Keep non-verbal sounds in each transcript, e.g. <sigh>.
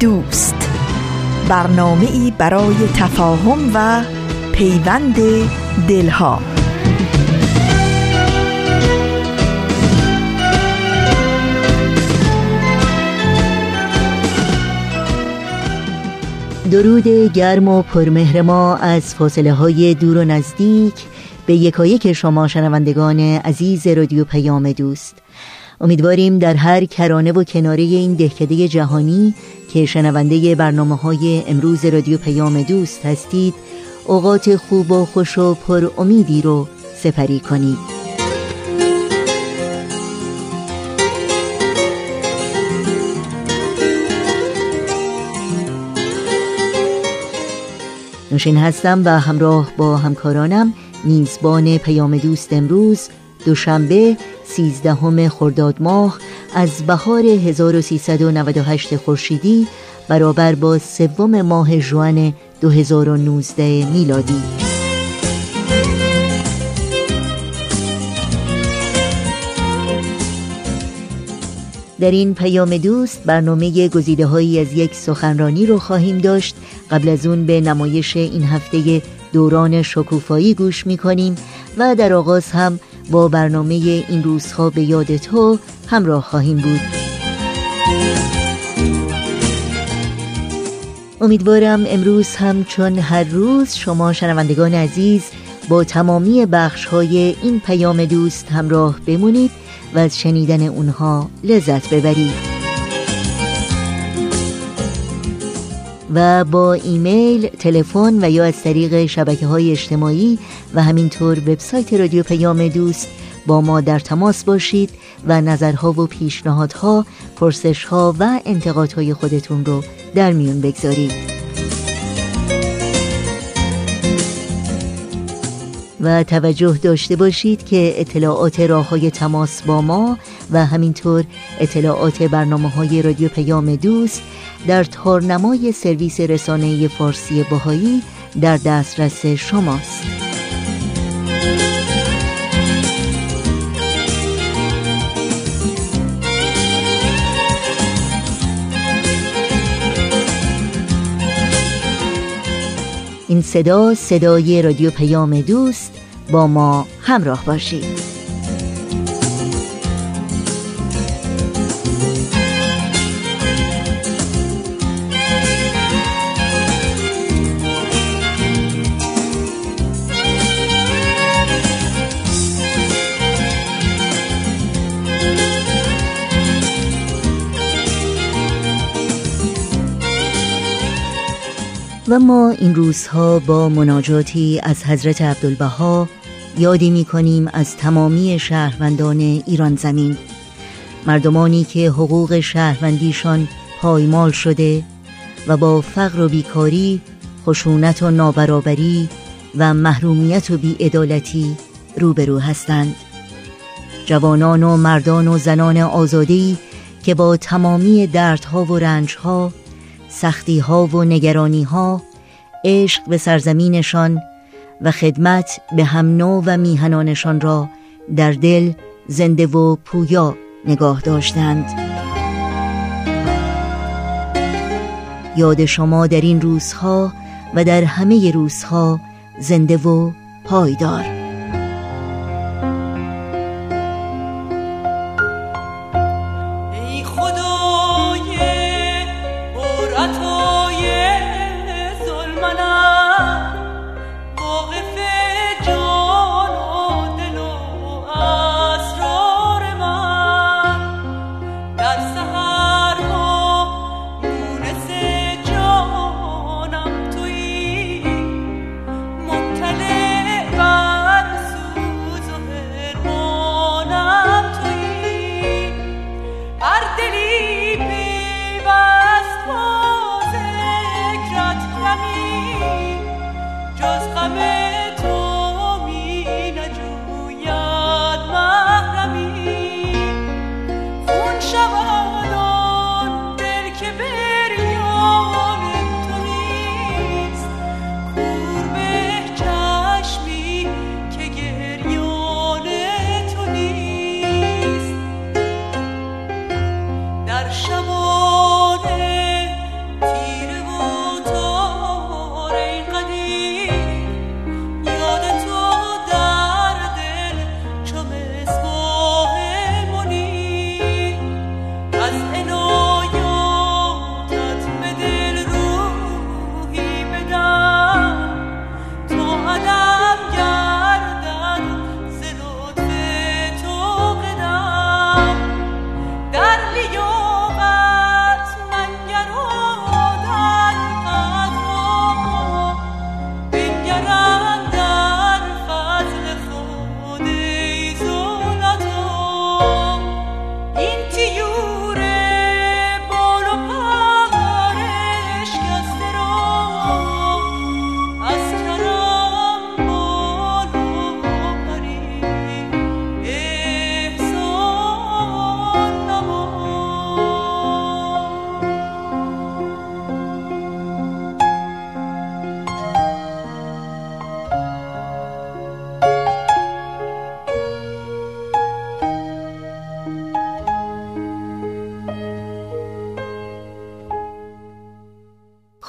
دوست. برنامه ای برای تفاهم و پیوند دلها. درود گرم و پرمهر ما از فاصله های دور و نزدیک به یکایک شما شنوندگان عزیز رادیو پیام دوست. امیدواریم در هر کرانه و کناره این دهکده جهانی که شنونده برنامه های امروز رادیو پیام دوست هستید اوقات خوب و خوش و پر امیدی رو سپری کنید. نوشین هستم و همراه با همکارانم میزبان پیام دوست امروز دوشنبه سیزدهم خرداد ماه از بهار 1398 خورشیدی برابر با سوم ماه ژوئن 2019 میلادی. در این پیام دوست برنامه گزیده هایی از یک سخنرانی رو خواهیم داشت. قبل از اون به نمایش این هفته دوران شکوفایی گوش می‌کنیم و در آغاز هم با برنامه این روزها به یاد تو همراه خواهیم بود. امیدوارم امروز هم چون هر روز شما شنوندگان عزیز با تمامی بخش های این پیام دوست همراه بمونید و از شنیدن اونها لذت ببرید. و با ایمیل، تلفن و یا از طریق شبکه های اجتماعی و همینطور وبسایت رادیو پیام دوست با ما در تماس باشید و نظرها و پیشنهادها، پرسشها و انتقادهای خودتون رو در میون بگذارید. و توجه داشته باشید که اطلاعات راه های تماس با ما و همینطور اطلاعات برنامه های رادیو پیام دوست در تارنمای سرویس رسانه فارسی باهایی در دسترس شماست. این صدا صدای رادیو پیام دوست با ما همراه باشید. و ما این روزها با مناجاتی از حضرت عبدالبها یادی می کنیم از تمامی شهروندان ایران زمین. مردمانی که حقوق شهروندیشان پایمال شده و با فقر و بیکاری خشونت و نابرابری و محرومیت و بیعدالتی روبرو هستند. جوانان و مردان و زنان آزادی که با تمامی دردها و رنجها سختی ها و نگرانی ها عشق به سرزمینشان و خدمت به هم و میهنانشان را در دل زنده و پویا نگاه داشتند. یاد شما در این روزها و در همه روزها زنده و پایدار.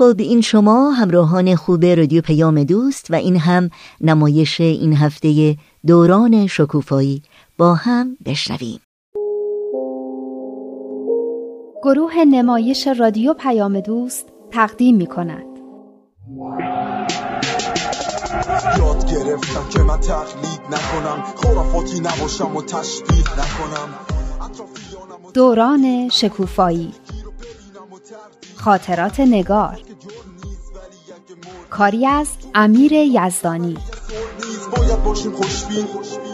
خب این شما همراهان خوب رادیو پیام دوست و این هم نمایش این هفته دوران شکوفایی. با هم بشنویم. گروه نمایش رادیو پیام دوست تقدیم می کند. یاد گرفتم که من تقلید نکنم خرافاتی نباشم و تشبیه نکنم. دوران شکوفایی. خاطرات نگار. کاری از امیر یزدانی. باید باشیم خوشبین.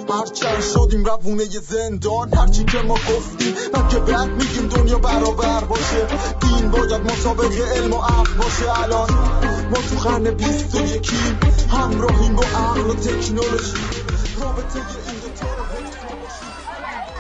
هرچند شدیم روونه زندان هرچی که ما گفتیم من که بد میگیم دنیا برابر باشه. دین باید مسابق علم و عقل باشه. الان ما تو قرن بیست و یکیم همراهیم با عقل و تکنولوژی. رابطه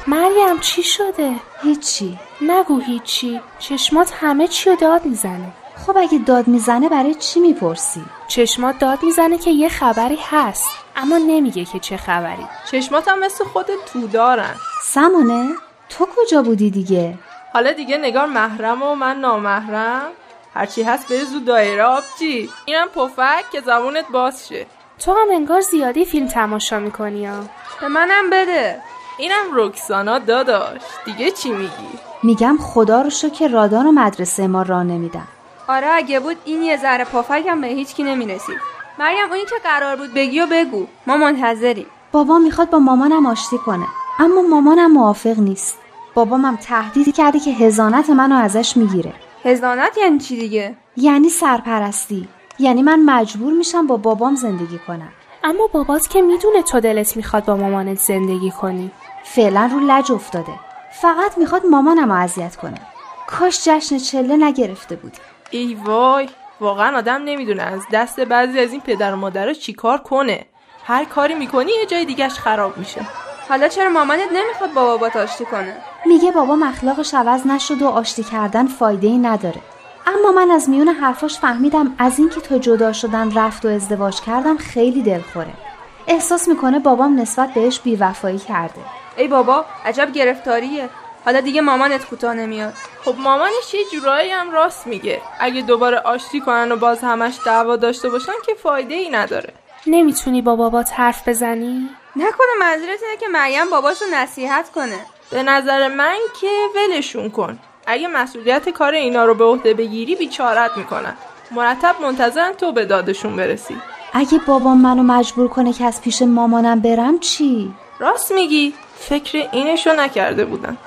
مریم چی شده؟ هیچی. نگو هیچی. چشمات همه چی رو داد می‌زنه. خب اگه داد می‌زنه برای چی می‌پرسی؟ چشمات داد می‌زنه که یه خبری هست اما نمیگه که چه خبری. چشمات هم مثل خود تو دارن. سمونه؟ تو کجا بودی دیگه؟ حالا دیگه نگار محرم و من نامحرم. هرچی هست به زود دایره آبجی. اینم پفک که زبونت باز شه. تو هم انگار زیادی فیلم تماشا می‌کنی ها. به منم بده. اینم رکسانا داداش. دیگه چی میگی؟ میگم خدا رو شو که رادان و مدرسه ما را نمیدن. آره اگه بود این یه ذره پافکم به هیچ کی نمی‌رسید. مریم اونی که قرار بود بگی و بگو. ما منتظریم. بابا می‌خواد با مامانم آشتی کنه. اما مامانم موافق نیست. بابامم تهدید کرده که هزانت منو ازش می‌گیره. هزانت یعنی چی دیگه؟ یعنی سرپرستی. یعنی من مجبور میشم با بابام زندگی کنم. اما بابات که می‌دونه تو دلت می‌خواد با مامانت زندگی کنی. فعلا رو لج افتاده. فقط می‌خواد مامانم اذیت کنه. کاش جشن چله نگرفته بودی. ای وای واقعا آدم نمی‌دونه از دست بعضی از این پدر و مادرها چیکار کنه. هر کاری می‌کنی یه جای دیگهش خراب میشه. حالا چرا مامانت نمی‌خواد با بابات آشتی کنه؟ میگه بابا مخلاقش عوض نشد و آشتی کردن فایده ای نداره. اما من از میون حرفاش فهمیدم از اینکه تو جدا شدن رفت و ازدواج کردم خیلی دلخوره. احساس می‌کنه بابام نسبت بهش بیوفایی کرده. ای بابا عجب گرفتاریه. حالا دیگه مامانت کوتاه نمیاد. خب مامانش یه جورایی هم راست میگه. اگه دوباره آشتی کنن و باز همش دعوا داشته باشن که فایده ای نداره. نمی‌تونی با بابات حرف بزنی؟ نکنه منظورت اینه که مریم باباشو نصیحت کنه. به نظر من که ولشون کن. اگه مسئولیت کار اینا رو به عهده بگیری بیچارت می‌کنن. مرتب منتظرن تو به دادشون برسی. اگه بابام منو مجبور کنه که از پیش مامانم برم چی؟ راست میگی. فکر اینشو نکرده بودم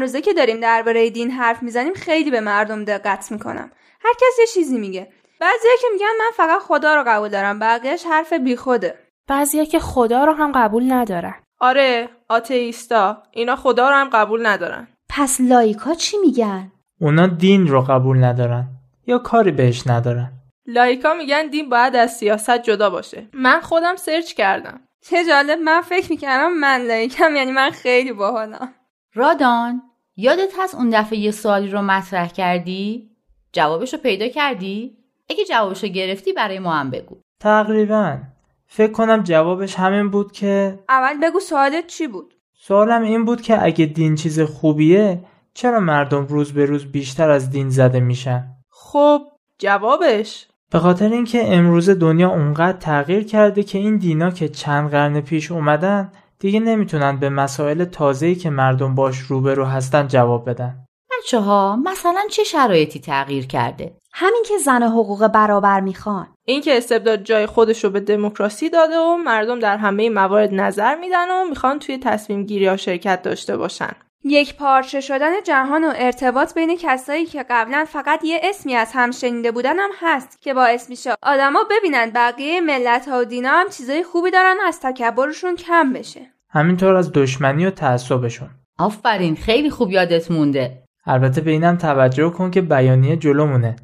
روزه که داریم درباره دین حرف می‌زنیم خیلی به مردم دقت می‌کنم. هر کس یه چیزی میگه. بعضیا که میگن من فقط خدا رو قبول دارم بقیهش حرف بیخوده. بعضیا که خدا رو هم قبول ندارن. آره آتئیستا. اینا خدا رو هم قبول ندارن. پس لایکا چی میگن؟ اونا دین رو قبول ندارن یا کاری بهش ندارن. لایکا میگن دین باید از سیاست جدا باشه. من خودم سرچ کردم. چه جالب من فکر می‌کردم من لایکم یعنی من خیلی باحالم. رادان یادت هست اون دفعه یه سوالی رو مطرح کردی؟ جوابش رو پیدا کردی؟ اگه جوابش رو گرفتی برای ما هم بگو. تقریبا. فکر کنم جوابش همین بود که اول بگو سوالت چی بود؟ سوالم این بود که اگه دین چیز خوبیه چرا مردم روز به روز بیشتر از دین زده میشن؟ خب جوابش. به خاطر اینکه امروز دنیا اونقدر تغییر کرده که این دینا که چند قرن پیش اومدن دیگه نمی‌تونن به مسائل تازه‌ای که مردم باش روبرو هستن جواب بدن. بچه ها مثلا چه شرایطی تغییر کرده؟ همین که زن حقوق برابر می‌خوان. این که استبداد جای خودش رو به دموکراسی داده و مردم در همه موارد نظر میدن و می‌خوان توی تصمیم گیری ها شرکت داشته باشن. یک پارچه شدن جهان و ارتباط بین کسایی که قبلا فقط یه اسمی از هم شنیده بودن هم هست که باعث میشه آدما ببینن بقیه ملت ها و دینا هم چیزای خوبی دارن از تکبرشون کم بشه. همینطور از دشمنی و تعصبشون. آفرین خیلی خوب یادت مونده. البته به اینم توجه کن که بیانیه جلومونه.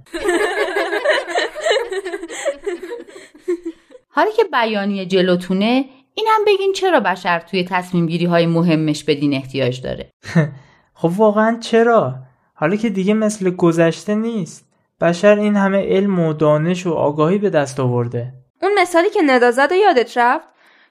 حالا که بیانیه جلوتونه اینم بگین چرا بشر توی تصمیم گیری های مهمش به دین احتیاج داره؟ <laughs> خب واقعا چرا؟ حالا که دیگه مثل گذشته نیست. بشر این همه علم و دانش و آگاهی به دست آورده. اون مثالی که ندا زده یادت رفت؟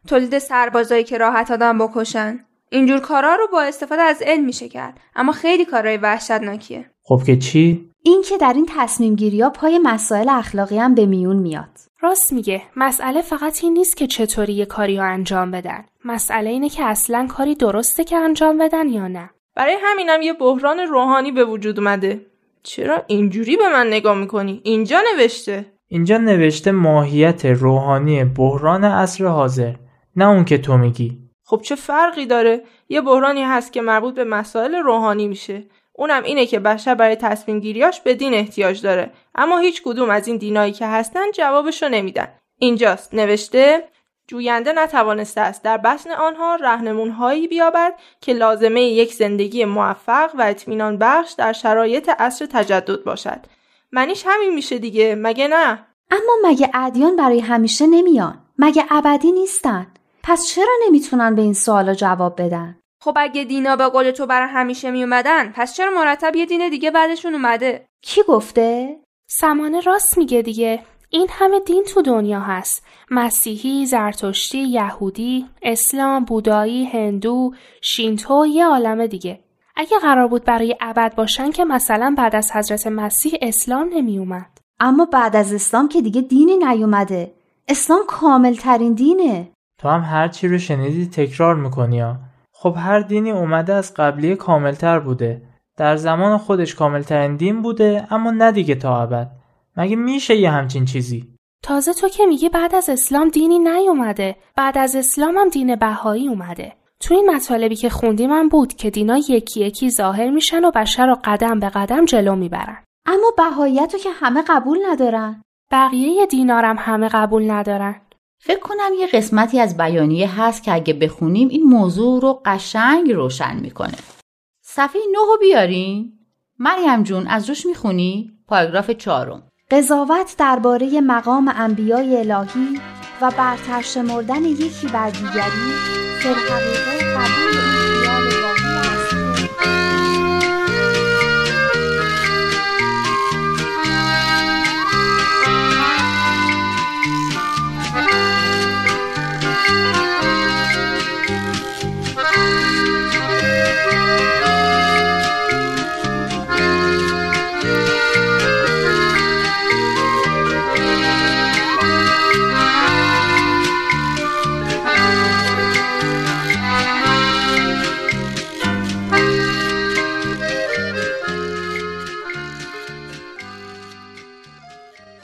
تولید سربازایی که راحت آدم بکشن. اینجور کارا رو با استفاده از علم میشه کرد. اما خیلی کارهای وحشتناکیه. خب که چی؟ این که در این تصمیم گیری ها پای مسائل اخلاقی هم به میون میاد. راست میگه مسئله فقط این نیست که چطوری یه کاری رو انجام بدن. مسئله اینه که اصلا کاری درسته که انجام بدن یا نه. برای همینم یه بحران روحانی به وجود اومده. چرا اینجوری به من نگاه می‌کنی؟ اینجا نوشته. اینجا نوشته ماهیت روحانی بحران عصر حاضر نه اون که تو میگی. خب چه فرقی داره؟ یه بحرانی هست که مربوط به مسائل روحانی میشه. اونم اینه که بشر برای تصمیم گیریاش به دین احتیاج داره. اما هیچ کدوم از این دینایی که هستن جوابشو نمیدن. اینجاست. نوشته جوینده نتوانسته است در بطن آنها رهنمونهایی بیابد که لازمه یک زندگی موفق و اطمینان بخش در شرایط عصر تجدد باشد. منیش همین میشه دیگه. مگه نه؟ اما مگه ادیان برای همیشه نمیان؟ مگه ابدی نیستن؟ پس چرا نمی‌تونن به این سوالا جواب بدن؟ خب اگه دینا به قول تو برای همیشه می اومدن پس چرا مرتب یه دین دیگه بعدشون اومده؟ کی گفته؟ سمانه راست میگه دیگه. این همه دین تو دنیا هست. مسیحی، زرتشتی، یهودی، اسلام، بودایی، هندو، شینتو یه عالم دیگه. اگه قرار بود برای ابد باشن که مثلا بعد از حضرت مسیح اسلام نمی اومد. اما بعد از اسلام که دیگه دینی نیومده. اسلام کامل ترین دینه. تو هم هر چی رو شنیدی تکرار می‌کنی ها. خب هر دینی اومده از قبلی کاملتر بوده. در زمان خودش کاملترین دین بوده اما نه دیگه تا ابد. مگه میشه یه همچین چیزی؟ تازه تو که میگی بعد از اسلام دینی نیومده. بعد از اسلام هم دین بهایی اومده. تو این مطالبی که خوندیم هم بود که دینا یکی یکی ظاهر میشن و بشر رو قدم به قدم جلو می‌برن. اما بهاییت رو که همه قبول ندارن. بقیه دینارم همه قبول ندارن. فکر کنم یه قسمتی از بیانیه هست که اگه بخونیم این موضوع رو قشنگ روشن می‌کنه. صفحه نه رو بیارین. مریم جون از روش می‌خونی؟ پاراگراف چهارم. قضاوت درباره مقام انبیای الهی و برتر شمردن یکی بر دیگری در حقیقت قبول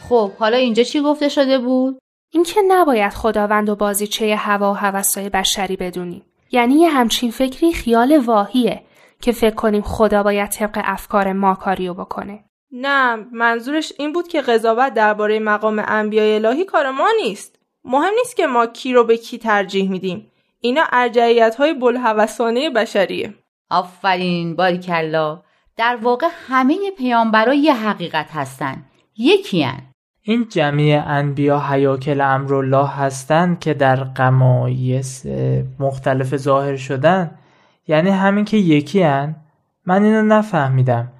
خب حالا اینجا چی گفته شده بود؟ اینکه نباید خداوند و بازیچه هوا و هوسای بشری بدونیم. یعنی یه همچین فکری خیال واهیه که فکر کنیم خدا باید طبق افکار ما کاریو بکنه. نه منظورش این بود که قضاوت درباره مقام انبیای الهی کار ما نیست. مهم نیست که ما کی رو به کی ترجیح میدیم. اینا ارجعیت های بلحوثانه بشریه. آفرین باریکلا. در واقع همه پیامبرا یه حقیقت هستن. یکی هن. این جمعی انبیا حیاکل امرالله هستند که در قمایس مختلف ظاهر شدن. یعنی همین که یکی هن؟ من اینو نفهمیدم.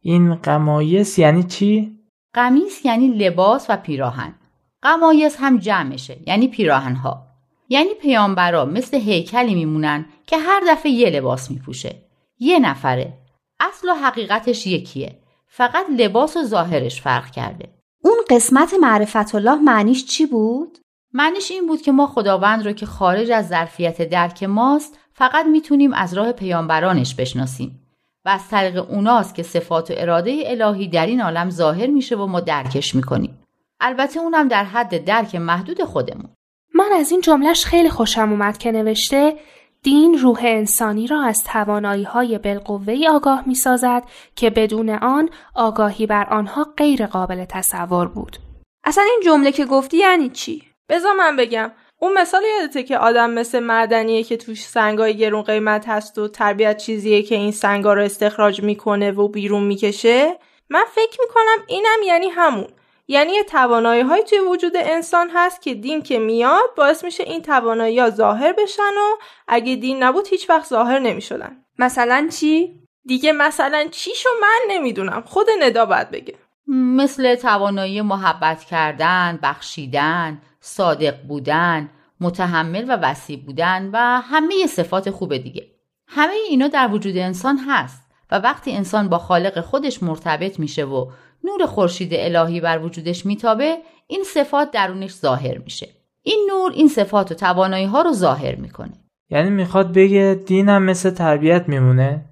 این قمایس یعنی چی؟ قمیس یعنی لباس و پیراهن. قمایس هم جمعشه یعنی پیراهنها. یعنی پیامبرا مثل هیکلی میمونن که هر دفعه یه لباس میپوشه. یه نفره. اصل و حقیقتش یکیه. فقط لباس و ظاهرش فرق کرده. اون قسمت معرفت الله معنیش چی بود؟ معنیش این بود که ما خداوند رو که خارج از ظرفیت درک ماست فقط می‌تونیم از راه پیامبرانش بشناسیم و از طریق اوناست که صفات و اراده الهی در این عالم ظاهر میشه و ما درکش می‌کنیم البته اونم در حد درک محدود خودمون من از این جملهش خیلی خوشم اومد که نوشته دین روح انسانی را از توانایی های بالقوه آگاه می سازد که بدون آن آگاهی بر آنها غیر قابل تصور بود. اصلا این جمله که گفتی یعنی چی؟ بذار من بگم. اون مثال یادته که آدم مثل معدنیه که توش سنگای گرون قیمت هست و تربیت چیزیه که این سنگا رو استخراج می‌کنه و بیرون می‌کشه من فکر می‌کنم اینم یعنی همون یعنی یه توانایی های توی وجود انسان هست که دین که میاد باعث میشه این توانایی ها ظاهر بشن و اگه دین نبود هیچ وقت ظاهر نمی‌شدن مثلا چی؟ دیگه مثلا چیشو من نمی‌دونم خود ندا باید بگه مثل توانایی محبت کردن، بخشیدن، صادق بودن، متحمل و وسیع بودن و همه صفات خوب دیگه. همه اینا در وجود انسان هست و وقتی انسان با خالق خودش مرتبط میشه و نور خورشید الهی بر وجودش میتابه این صفات درونش ظاهر میشه. این نور این صفات و توانایی ها رو ظاهر می‌کنه. یعنی می‌خواد بگه دینم مثل تربیت میمونه؟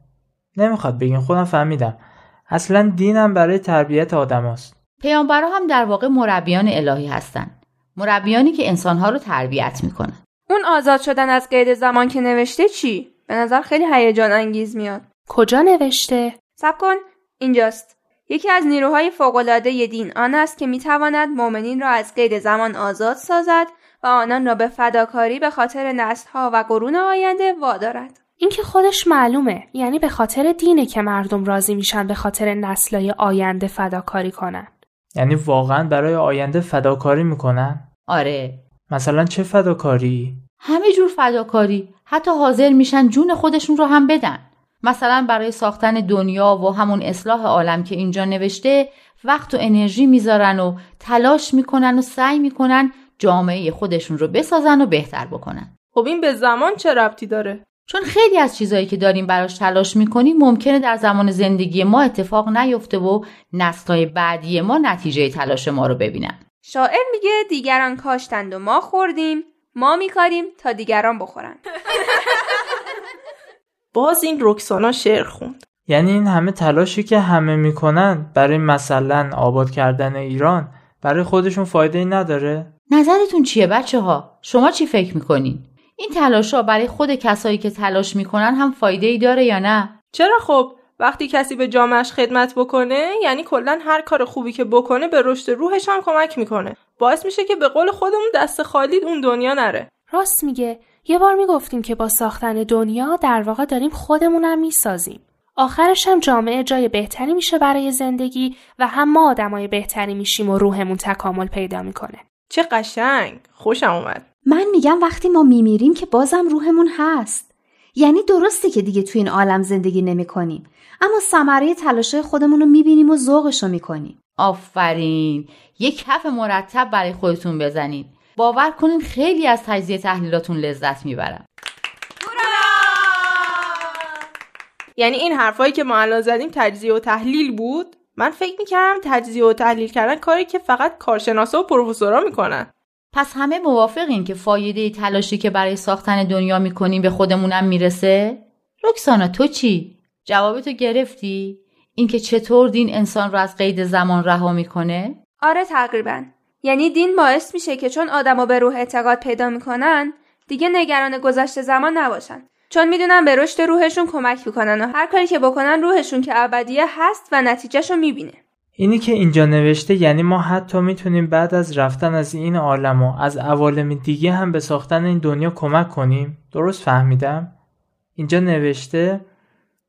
نمی‌خواد بگین خودم فهمیدم. اصلا دینم برای تربیت آدم هست. پیامبرا هم در واقع مربیان الهی هستن. مربیانی که انسانها رو تربیت می‌کنن. اون آزاد شدن از قید زمان که نوشته چی؟ به نظر خیلی هیجان انگیز میاد. کجا نوشته؟ سب کن اینجاست. یکی از نیروهای فوقالعاده دین آن است که می‌تواند مؤمنین را از قید زمان آزاد سازد و آنان را به فداکاری به خاطر نسلها و قرون آینده وادارد. این که خودش معلومه یعنی به خاطر دینه که مردم راضی میشن به خاطر نسلهای آینده فداکاری کنن. یعنی واقعا برای آینده فداکاری می‌کنن؟ آره. مثلا چه فداکاری؟ همه جور فداکاری. حتی حاضر میشن جون خودشون رو هم بدن. مثلا برای ساختن دنیا و همون اصلاح عالم که اینجا نوشته وقت و انرژی می‌ذارن و تلاش می‌کنن و سعی می‌کنن جامعه خودشون رو بسازن و بهتر بکنن. خب این به زمان چه ربطی داره؟ چون خیلی از چیزهایی که داریم براش تلاش می‌کنیم ممکنه در زمان زندگی ما اتفاق نیفته و نسلهای بعدی ما نتیجه تلاش ما رو ببینن. شاعر میگه دیگران کاشتند و ما خوردیم ما میکاریم تا دیگران بخورن. <laughs> باز این رکسانا شعر خوند یعنی این همه تلاشی که همه می‌کنن برای مثلا آباد کردن ایران برای خودشون فایده ای نداره؟ نظرتون چیه بچه ها؟ شما چی فکر می‌کنین؟ این تلاش ها برای خود کسایی که تلاش می‌کنن هم فایده ای داره یا نه؟ چرا خب وقتی کسی به جامعش خدمت بکنه یعنی کلا هر کار خوبی که بکنه به رشد روحش هم کمک می‌کنه باعث میشه که به قول خودمون دست خالی اون دنیا نره راست میگه یه بار می‌گفتیم که با ساختن دنیا در واقع داریم خودمونم می‌سازیم. آخرش هم جامعه جای بهتری میشه برای زندگی و هم ما آدمای بهتری میشیم و روحمون تکامل پیدا می‌کنه. چه قشنگ خوشم اومد. من میگم وقتی ما میمیریم که بازم روحمون هست. یعنی درسته که دیگه تو این عالم زندگی نمی کنیم. اما ثمره تلاشه خودمون رو می‌بینیم و ذوقش رو می‌کنیم. آفرین یک کف مرتب برای خودتون بزنید. باور کنین خیلی از تجزیه تحلیلاتون لذت می‌برم یعنی این حرفایی که ما الان زدیم تجزیه و تحلیل بود؟ من فکر می‌کردم تجزیه و تحلیل کردن کاری که فقط کارشناسا و پروفسورا می‌کنن. پس همه موافقین که فایده تلاشی که برای ساختن دنیا می‌کنیم به خودمونم می‌رسه؟ رکسانا تو چی؟ جوابتو گرفتی؟ اینکه چطور دین انسان رو از قید زمان رها می‌کنه؟ آره تقریبا. یعنی دین باعث میشه که چون آدما به روح اعتقاد پیدا می‌کنن دیگه نگران گذشته زمان نباشن. چون می‌دونن به رشد روحشون کمک می‌کنن و هر کاری که بکنن روحشون که ابدیه هست و نتیجهشو می‌بینه. اینی که اینجا نوشته یعنی ما حتی می‌تونیم بعد از رفتن از این عالم و از عوالم دیگه هم به ساختن این دنیا کمک کنیم؟ درست فهمیدم؟ اینجا نوشته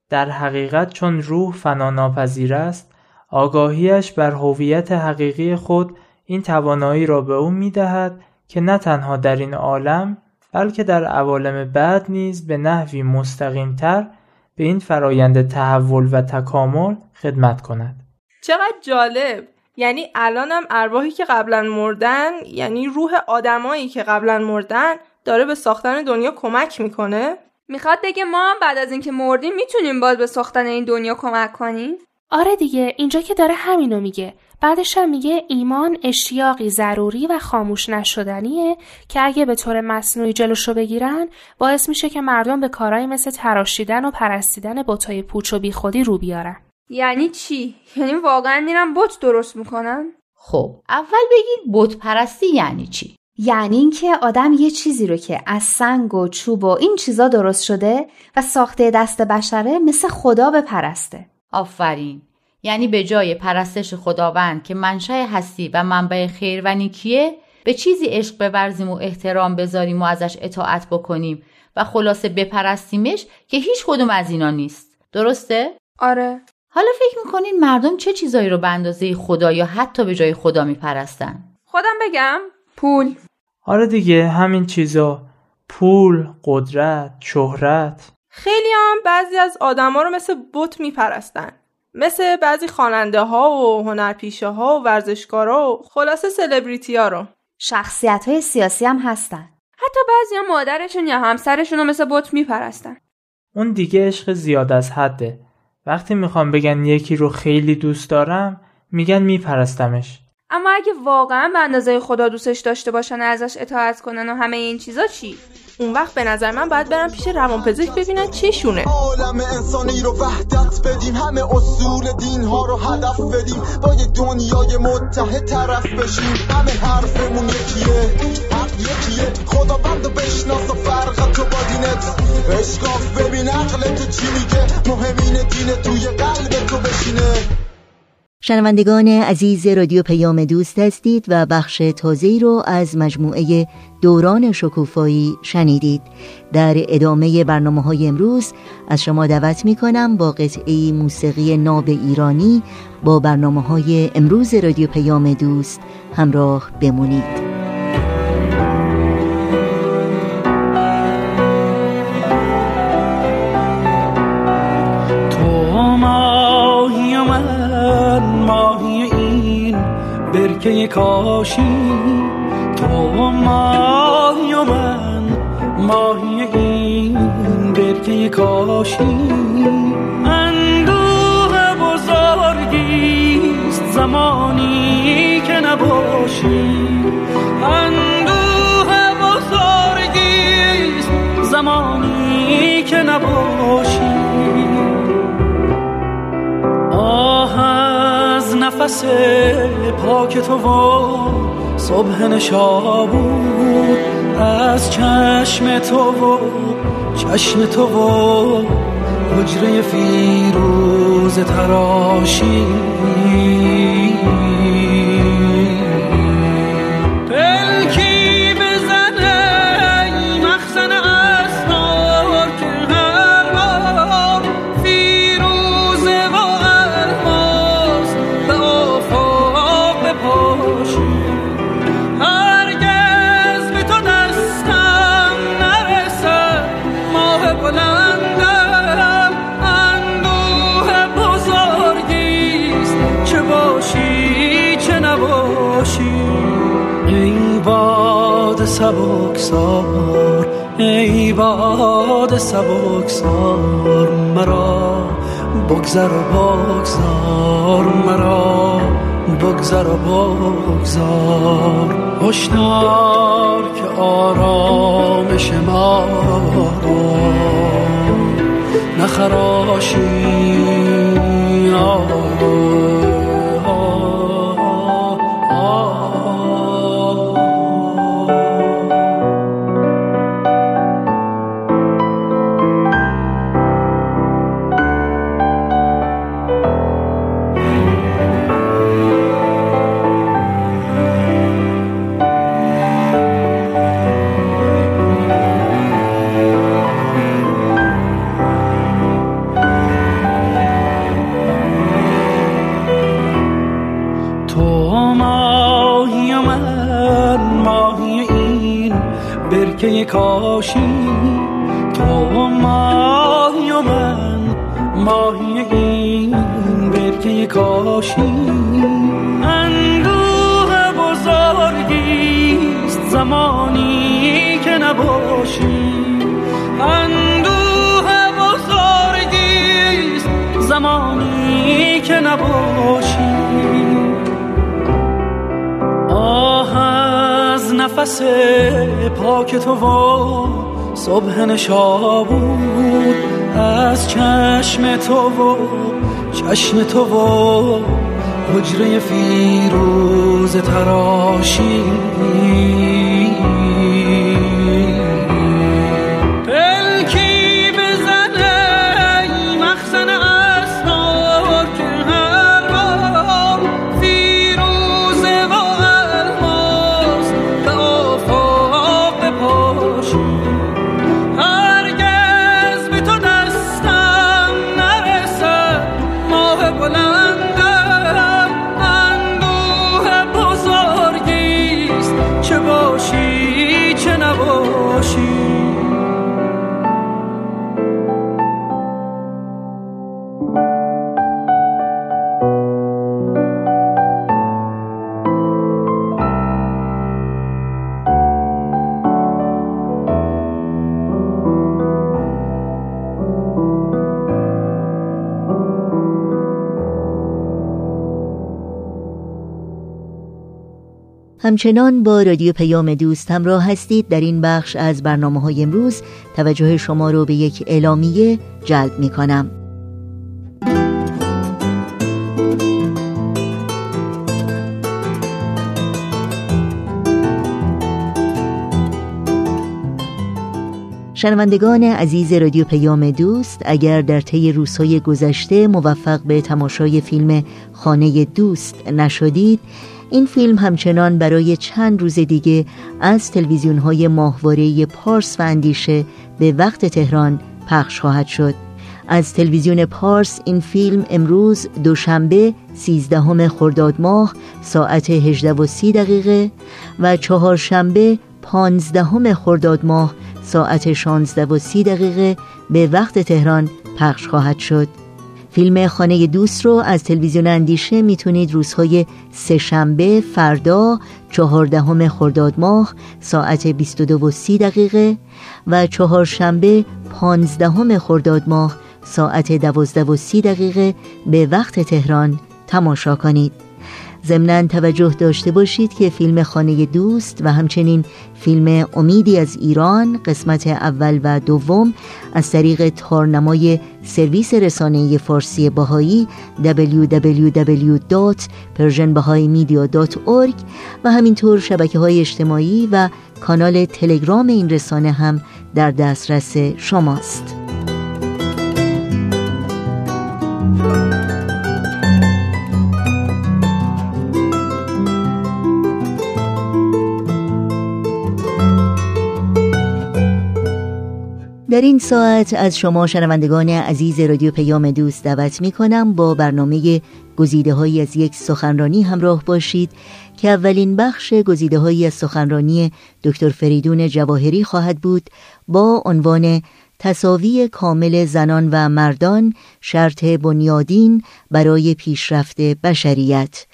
در حقیقت چون روح فنا ناپذیر است آگاهیش بر هویت حقیقی خود این توانایی را به او می‌دهد که نه تنها در این عالم بلکه در عوالم بعد نیز به نحوی مستقیمتر به این فرایند تحول و تکامل خدمت کند. چقدر جالب! یعنی الانم ارواحی که قبلا مردن یعنی روح آدمایی که قبلا مردن داره به ساختن دنیا کمک می‌کنه؟ می‌خواد بگه ما هم بعد از اینکه مردیم می‌تونیم باز به ساختن این دنیا کمک کنیم؟ آره دیگه اینجا که داره همینو میگه. بعدش هم میگه ایمان اشتیاقی ضروری و خاموش نشدنیه که اگه به طور مصنوعی جلوشو بگیرن باعث میشه که مردم به کارهایی مثل تراشیدن و پرستیدن بتای پوچ و بیخودی رو بیارن. یعنی چی؟ یعنی واقعا میرن بت درست می‌کنن؟ خب اول بگید بت پرستی یعنی چی؟ یعنی اینکه آدم یه چیزی رو که از سنگ و چوب و این چیزا درست شده و ساخته دست بشره مثل خدا بپرسته. آفرین. یعنی به جای پرستش خداوند که منشأ هستی و منبع خیر و نیکیه به چیزی عشق بورزیم و احترام بذاریم و ازش اطاعت بکنیم و خلاصه بپرستیمش که هیچ کدوم از اینا نیست. درسته؟ آره. حالا فکر می‌کنین مردم چه چیزایی رو به اندازه خدا یا حتی به جای خدا میپرستن؟ خودم بگم پول. آره دیگه همین چیزا. پول قدرت شهرت. خیلی هم بعضی از آدما رو مثل بت میپرستن. مثل بعضی خواننده ها و هنرپیشه ها و ورزشکارا و خلاصه سلبریتی ها رو. شخصیت های سیاسی هم هستن. حتی بعضی هم مادرشون یا همسرشون رو مثل بت میپرستن. اون دیگه عشق زیاد از حده. وقتی می‌خوام بگن یکی رو خیلی دوست دارم میگن میپرستمش. اما اگه واقعا به اندازه خدا دوستش داشته باشن ازش اطاعت کنن و همه این چیزا چی؟ اون وقت به نظر من باید برم پیش روانپزشک ببینن چیشونه. عالم انسانی رو وحدت بدیم همه اصول دین ها رو هدف بدیم با یه دنیای متحد طرف بشیم. همه حرفمون یکیه حق یکیه. خدا بند بشناس و فرق تو با دینت. اشکاف ببین عقل تو چی میگه؟ مهمین دین توی قلب تو بشینه. شنوندگان عزیز رادیو پیام دوست هستید و بخش تازه‌ای رو از مجموعه دوران شکوفایی شنیدید. در ادامه برنامه های امروز از شما دعوت می کنم با قطعه موسیقی ناب ایرانی با برنامه های امروز رادیو پیام دوست همراه بمونید. برکه کاشی تو ماهی و من ماهی این برکه کاشی اندوه بزرگیست زمانی که نباشی. اندوه بزرگیست زمانی که نباشی. آه از نفس پاک تو و صبح نشابود از چشم تو و چشم تو و حجره فیروز تراشی. سبکسار مرا بگذر و بگذار مرا بگذر و بگذار. هشدار که آرامش ما را نخراشی باشی صبح نشابود از چشم تو و چشم تو و حجره فیروز تراشی. همچنان با رادیو پیام دوست همراه هستید در این بخش از برنامه های امروز توجه شما رو به یک اعلامیه جلب می کنم. شنوندگان عزیز رادیو پیام دوست اگر در طی روزهای گذشته موفق به تماشای فیلم خانه دوست نشدید این فیلم همچنان برای چند روز دیگه از تلویزیون های ماهواره پارس و اندیشه به وقت تهران پخش خواهد شد. از تلویزیون پارس این فیلم امروز دوشنبه 13 خرداد ماه ساعت 18 و 30 دقیقه و چهارشنبه 15 خرداد ماه ساعت 16 و 30 دقیقه به وقت تهران پخش خواهد شد. فیلم خانه دوست رو از تلویزیون اندیشه می‌تونید روزهای سهشنبه فردا چهاردهم خرداد ماه ساعت 22 و 30 دقیقه و چهارشنبه پانزدهم خرداد ماه ساعت 12 و 30 دقیقه. به وقت تهران تماشا کنید. ضمنا توجه داشته باشید که فیلم خانه دوست و همچنین فیلم امیدی از ایران قسمت اول و دوم از طریق تارنمای سرویس رسانه فارسی باهایی www.persianbahaimedia.org و همینطور شبکه های اجتماعی و کانال تلگرام این رسانه هم در دسترس شماست. در این ساعت از شما شنوندگان عزیز رادیو پیام دوست دعوت می کنم با برنامه گزیده های از یک سخنرانی همراه باشید که اولین بخش گزیده های از سخنرانی دکتر فریدون جواهری خواهد بود با عنوان تصاوی کامل زنان و مردان شرط بنیادین برای پیشرفت بشریت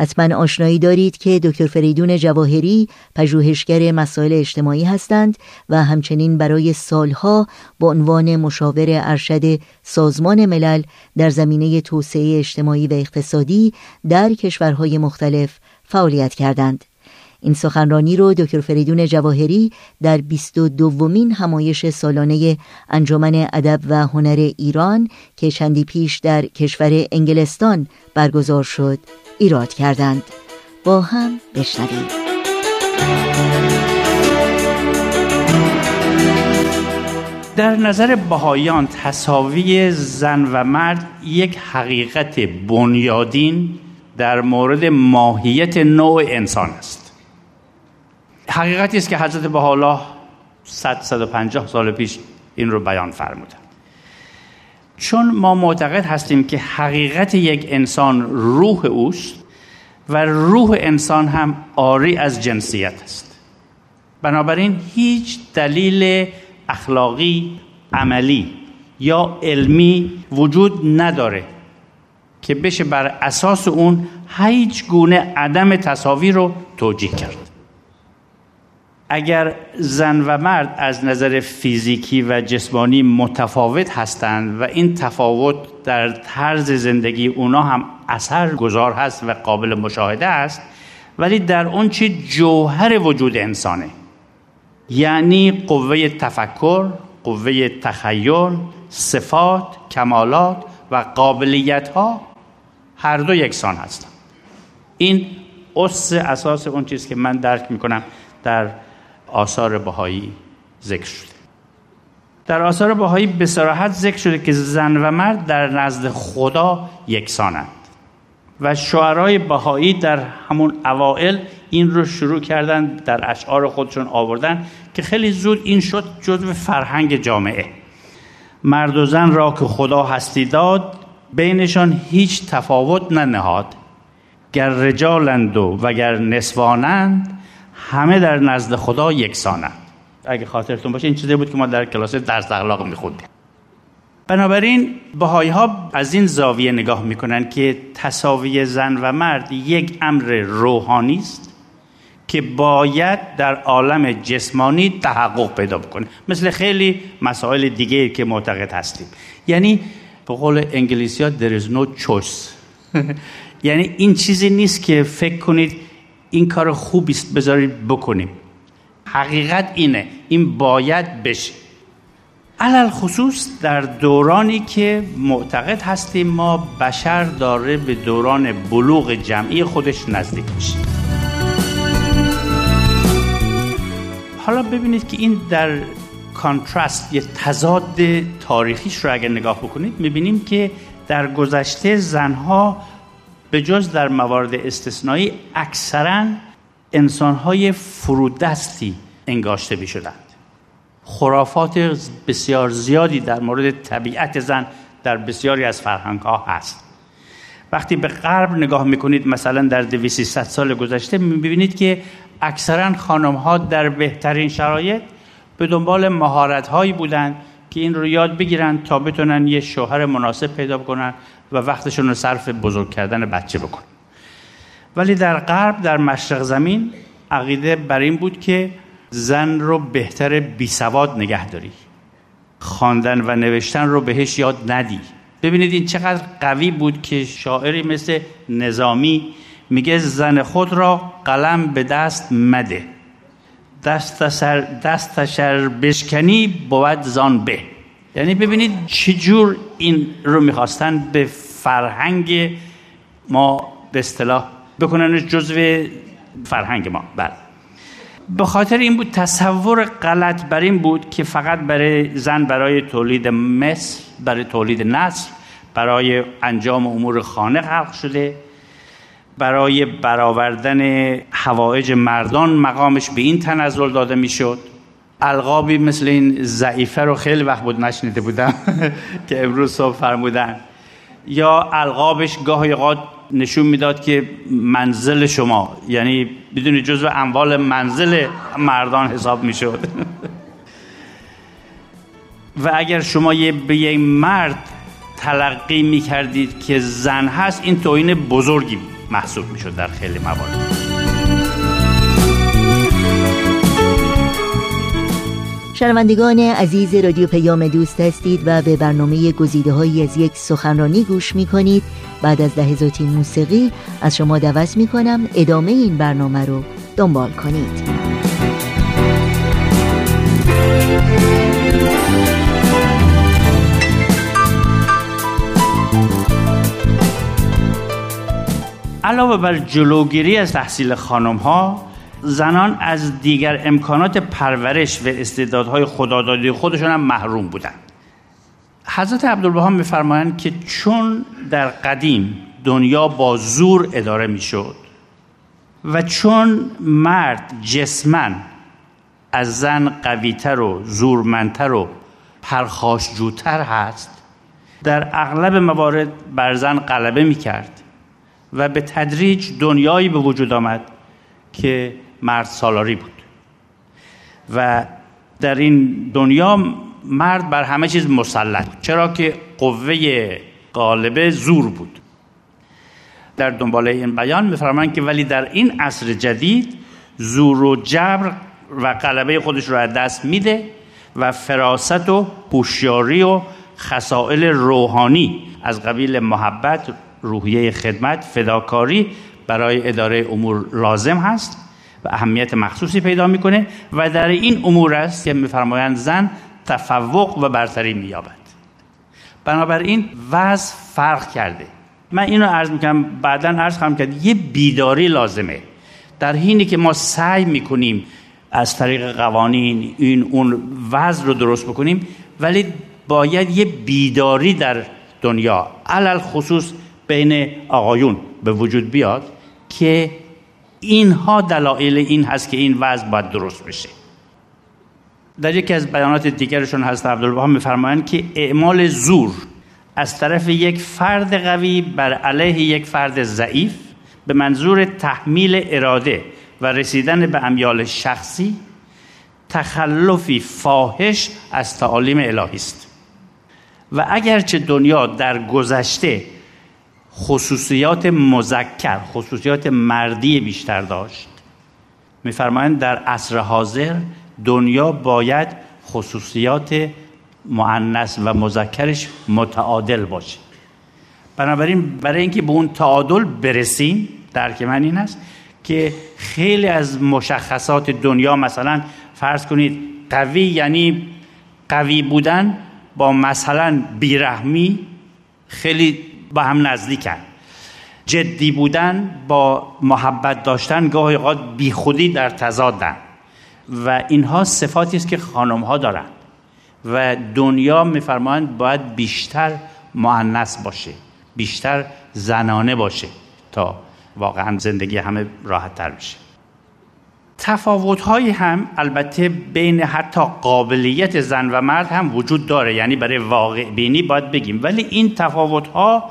حتما آشنایی دارید که دکتر فریدون جواهری پژوهشگر مسائل اجتماعی هستند و همچنین برای سالها با عنوان مشاور ارشد سازمان ملل در زمینه توسعه اجتماعی و اقتصادی در کشورهای مختلف فعالیت کردند. این سخنرانی رو دکتر فریدون جواهری در 22 دومین همایش سالانه انجمن ادب و هنر ایران که چندی پیش در کشور انگلستان برگزار شد ایراد کردند. با هم بشنویم. در نظر بهایان تصاوی زن و مرد یک حقیقت بنیادین در مورد ماهیت نوع انسان است. حقیقتی است که حضرت بهاءالله 100 150 سال پیش این رو بیان فرمودن چون ما معتقد هستیم که حقیقت یک انسان روح اوست و روح انسان هم آری از جنسیت است. بنابراین هیچ دلیل اخلاقی عملی یا علمی وجود نداره که بشه بر اساس اون هیچ گونه عدم تصاوی رو توجیه کرد. اگر زن و مرد از نظر فیزیکی و جسمانی متفاوت هستند و این تفاوت در طرز زندگی اونا هم اثر گذار هست و قابل مشاهده است ولی در اون چی جوهر وجود انسانه. یعنی قوه تفکر قوه تخیل صفات کمالات و قابلیت ها هر دو یکسان هستند. این اس اساس اون چیز که من درک می‌کنم در آثار بهایی ذکر شده در آثار بهایی به صراحت ذکر شده که زن و مرد در نزد خدا یکسانند و شعرهای بهایی در همون اوائل این رو شروع کردن در اشعار خودشون آوردن که خیلی زود این شد جزو فرهنگ جامعه. مرد و زن را که خدا هستی داد بینشان هیچ تفاوت ننهاد. گر رجالند و وگر نسوانند همه در نزد خدا یکسانند اگه خاطرتون باشه این چیزی بود که ما در کلاس درس اخلاق میخوندیم. بنابراین بهایی ها از این زاویه نگاه می‌کنن که تصاوی زن و مرد یک امر روحانی است که باید در عالم جسمانی تحقق پیدا بکنه. مثل خیلی مسائل دیگه که معتقد هستیم. یعنی به قول انگلیسی ها there is no choice. <laughs> یعنی این چیزی نیست که فکر کنید این کار خوبی است بذارید بکنیم. حقیقت اینه این باید بشه. علل خصوص در دورانی که معتقد هستیم ما بشر داره به دوران بلوغ جمعی خودش نزدیک میشه. حالا ببینید که این در کانترست یه تضاد تاریخیش رو اگر نگاه بکنید می‌بینیم که در گذشته زنها به جز در موارد استثنایی اکثرا انسانهای فرودستی انگاشته می شدند خرافات بسیار زیادی در مورد طبیعت زن در بسیاری از فرهنگ ها هست. وقتی به غرب نگاه می‌کنید مثلا در 200 سال گذشته می‌بینید که اکثرا خانم ها در بهترین شرایط به دنبال مهارت هایی بودند که این رو یاد بگیرن تا بتونن یه شوهر مناسب پیدا کنن و وقتشون رو صرف بزرگ کردن بچه بکنن ولی در غرب در مشرق زمین عقیده بر این بود که زن رو بهتر بی سواد نگه داری. خواندن و نوشتن رو بهش یاد ندی. ببینید این چقدر قوی بود که شاعری مثل نظامی میگه زن خود را قلم به دست مده. دست سر دست شر بشکنی بود زان به. یعنی ببینید چجور این رو می‌خواستن به فرهنگ ما به اصطلاح بکنن جزو فرهنگ ما. بله. به خاطر این بود تصور غلط بر این بود که فقط برای زن برای تولید مثل برای تولید نسل برای انجام امور خانه خلق شده برای برآوردن هوایج مردان مقامش به این تنزل داده می‌شد. القابی مثل این ضعیفه رو خیلی وقت بود نشنیده بودم <laughs> که امروز صبح فرمودن. یا القابش گاهی اوقات نشون می‌داد که منزل شما یعنی بدون جزو اموال منزل مردان حساب می‌شد. <laughs> و اگر شما یه به یک مرد تلقی می‌کردید که زن هست این توهین بزرگی محسوب می‌شد در خیلی موارد. شنوندگان عزیز رادیو پیام دوست هستید و به برنامه گزیده های از یک سخنرانی گوش می کنید بعد از لحظاتی موسیقی از شما دعوت می کنم ادامه این برنامه رو دنبال کنید. علاوه بر جلوگیری از تحصیل خانم ها زنان از دیگر امکانات پرورش و استعدادهای خدادادی خودشان هم محروم بودند حضرت عبدالبها میفرمایند که چون در قدیم دنیا با زور اداره می‌شد و چون مرد جسمن از زن قویتر و زورمندتر و پرخاشجوتر هست در اغلب موارد بر زن غلبه می‌کرد و به تدریج دنیایی به وجود آمد که مرد سالاری بود. و در این دنیا مرد بر همه چیز مسلط چرا که قوه غالبه زور بود. در دنبال این بیان میفرمایند که ولی در این عصر جدید زور و جبر و غلبه خودش رو از دست میده و فراست و هوشیاری و خصائل روحانی از قبیل محبت روحیه خدمت فداکاری برای اداره امور لازم هست. و اهمیت مخصوصی پیدا می‌کنه و در این امور است که میفرمایند زن تفوق و برتری مییابد. بنابراین وضع فرق کرده. من اینو عرض می‌کنم بعدا عرض خواهم کرد یه بیداری لازمه. در حینی که ما سعی می‌کنیم از طریق قوانین این اون وضع رو درست بکنیم ولی باید یه بیداری در دنیا علل خصوص بین آقایون به وجود بیاد که اینها دلایل این هست که این وضع باید درست بشه. در یکی از بیانات دیگرشون هست عبدالبها میفرمایند که اعمال زور از طرف یک فرد قوی بر علیه یک فرد ضعیف به منظور تحمیل اراده و رسیدن به امیال شخصی تخلفی فاحش از تعالیم الهی است. و اگرچه دنیا در گذشته خصوصیات مذکر خصوصیات مردی بیشتر داشت. میفرمایند در عصر حاضر دنیا باید خصوصیات معنس و مذکرش متعادل باشه. بنابراین برای اینکه به اون تعادل برسیم درک من این است که خیلی از مشخصات دنیا مثلا فرض کنید قوی یعنی قوی بودن با مثلا بیرحمی خیلی با هم نزدیکن. جدی بودن با محبت داشتن گاهی اوقات بیخودی در تضادن. و اینها صفاتی است که خانم ها دارن. و دنیا میفرمایند باید بیشتر معنس باشه بیشتر زنانه باشه تا واقعا زندگی همه راحت تر بشه. تفاوت های هم البته بین حتی قابلیت زن و مرد هم وجود داره یعنی برای واقع بینی باید بگیم. ولی این تفاوت ها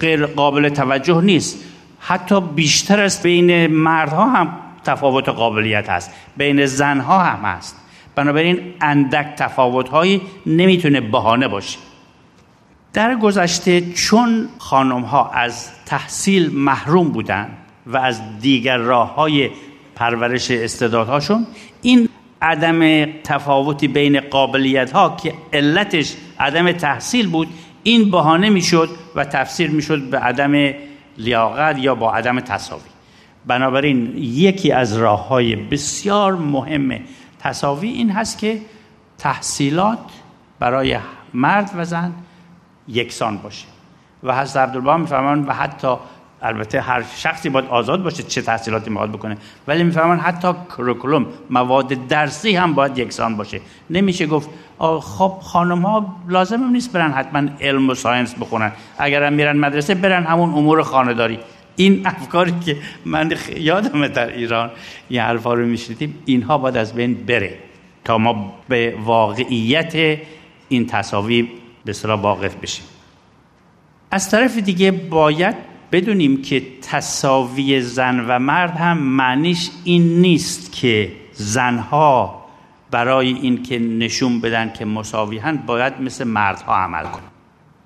غیر قابل توجه نیست. حتی بیشتر از بین مردها هم تفاوت قابلیت هست. بین زنها هم هست. بنابراین اندک تفاوت هایی نمی‌تونه بهانه باشه. در گذشته چون خانم ها از تحصیل محروم بودن و از دیگر راه های پرورش استعدادهاشون. این عدم تفاوتی بین قابلیت ها که علتش عدم تحصیل بود این بهانه می‌شد و تفسیر می‌شد به عدم لیاقت یا با عدم تصاوی بنابراین یکی از راه های بسیار مهم تصاوی این هست که تحصیلات برای مرد و زن یکسان باشه. و حضرت عبدالبها میفرمان و حتی البته هر شخصی باید آزاد باشه چه تحصیلاتی می‌خواد بکنه. ولی می‌فهمن حتی کروکولوم مواد درسی هم باید یکسان باشه. نمیشه گفت خب خانم ها لازم نیست برن حتما علم و ساینس بخونن. اگر هم میرن مدرسه برن همون امور خانداری این افکاری که من یادمه در ایران. این حرفا رو میشنیدیم. اینها باید از بین بره تا ما به واقعیت این تصاوی به صلاح واقف بشیم. از طرف دیگه باید بدونیم که تصاوی زن و مرد هم معنیش این نیست که زنها برای اینکه نشون بدن که مساوی هن باید مثل مردها عمل کنن.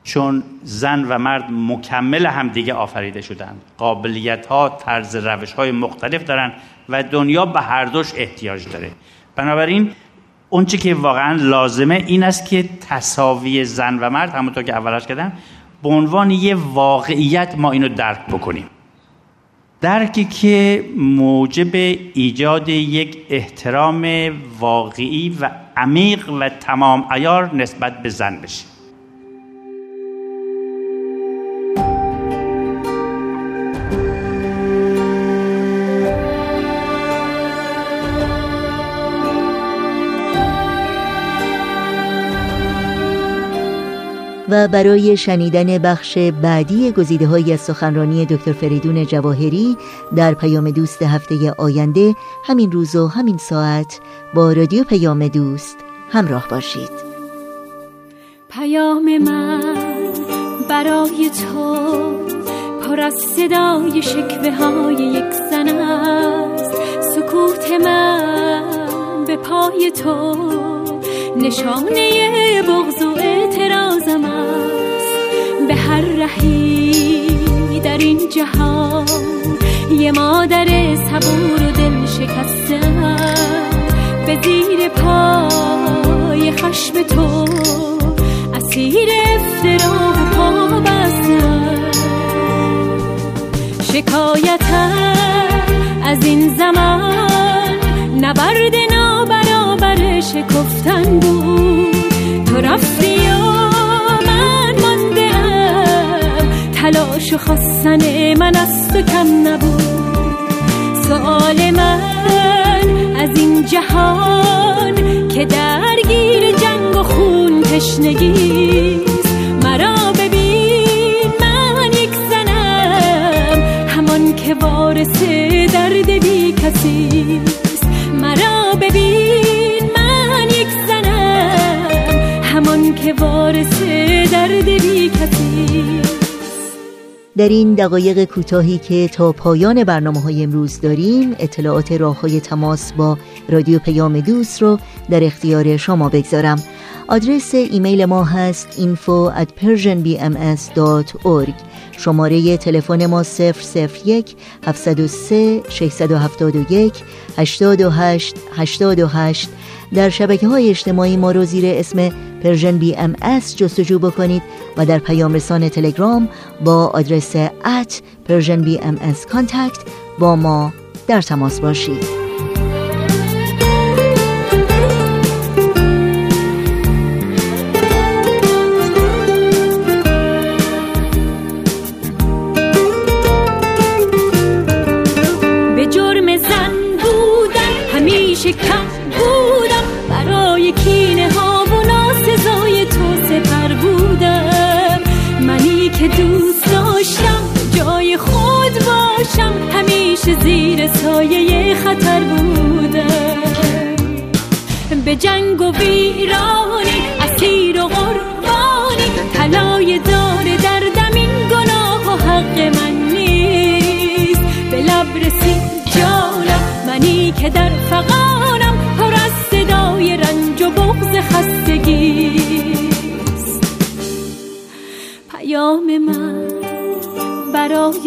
چون زن و مرد مکمل هم دیگه آفریده شدن قابلیت ها طرز روش های مختلف دارن و دنیا به هر دوش احتیاج داره. بنابراین اونچه که واقعا لازمه این است که تصاوی زن و مرد همونطور که اولش کردم به عنوان یه واقعیت ما اینو درک بکنیم. درکی که موجب ایجاد یک احترام واقعی و عمیق و تمام ایار نسبت به زن بشه. و برای شنیدن بخش بعدی گزیده های از سخنرانی دکتر فریدون جواهری در پیام دوست هفته آینده همین روز و همین ساعت با رادیو پیام دوست همراه باشید. پیام من برای تو پر از صدای شکوه های یک زن است. سکوت من به پای تو نشانه بغض جهان یه مادر صبور و دل شکستم به زیر پای خشم تو اسیر افترا و پا بستم شکایتم از این زمان نبرد نابرابر شکفتن بود. تلاش و خواستن من از تو کم نبود. سوال من از این جهان که درگیر جنگ و خون تشنگیست مرا ببین من یک زنم همان که وارث درد بی کسیست مرا ببین من یک زنم همان که وارث درد بی کسیست در این دقایق کوتاهی که تا پایان برنامه های امروز داریم اطلاعات راه های تماس با رادیو پیام دوست رو در اختیار شما بگذارم. آدرس ایمیل ما هست info at persianbms.org شماره تلفن ما 001 703 671 828 828 در شبکه های اجتماعی ما رو زیر اسم Persian BM جستجو بکنید و در پیام رسان تلگرام با آدرس at Persian BM contact با ما در تماس باشید.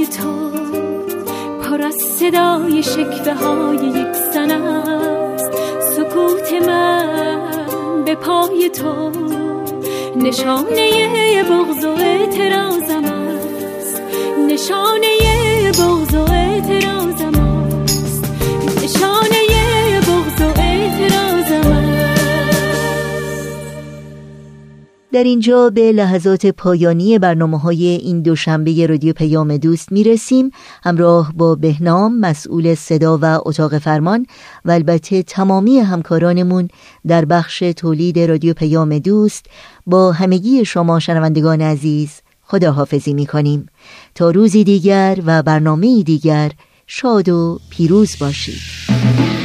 تو پر از صدای شکوه های یک زن است. سکوت من به پای تو نشانه بغض و اعتراضم است. نشانه در اینجا به لحظات پایانی برنامه های این دوشنبه رادیو پیام دوست می رسیم همراه با بهنام مسئول صدا و اتاق فرمان و البته تمامی همکارانمون در بخش تولید رادیو پیام دوست با همگی شما شنوندگان عزیز خداحافظی می کنیم تا روزی دیگر و برنامه دیگر شاد و پیروز باشید.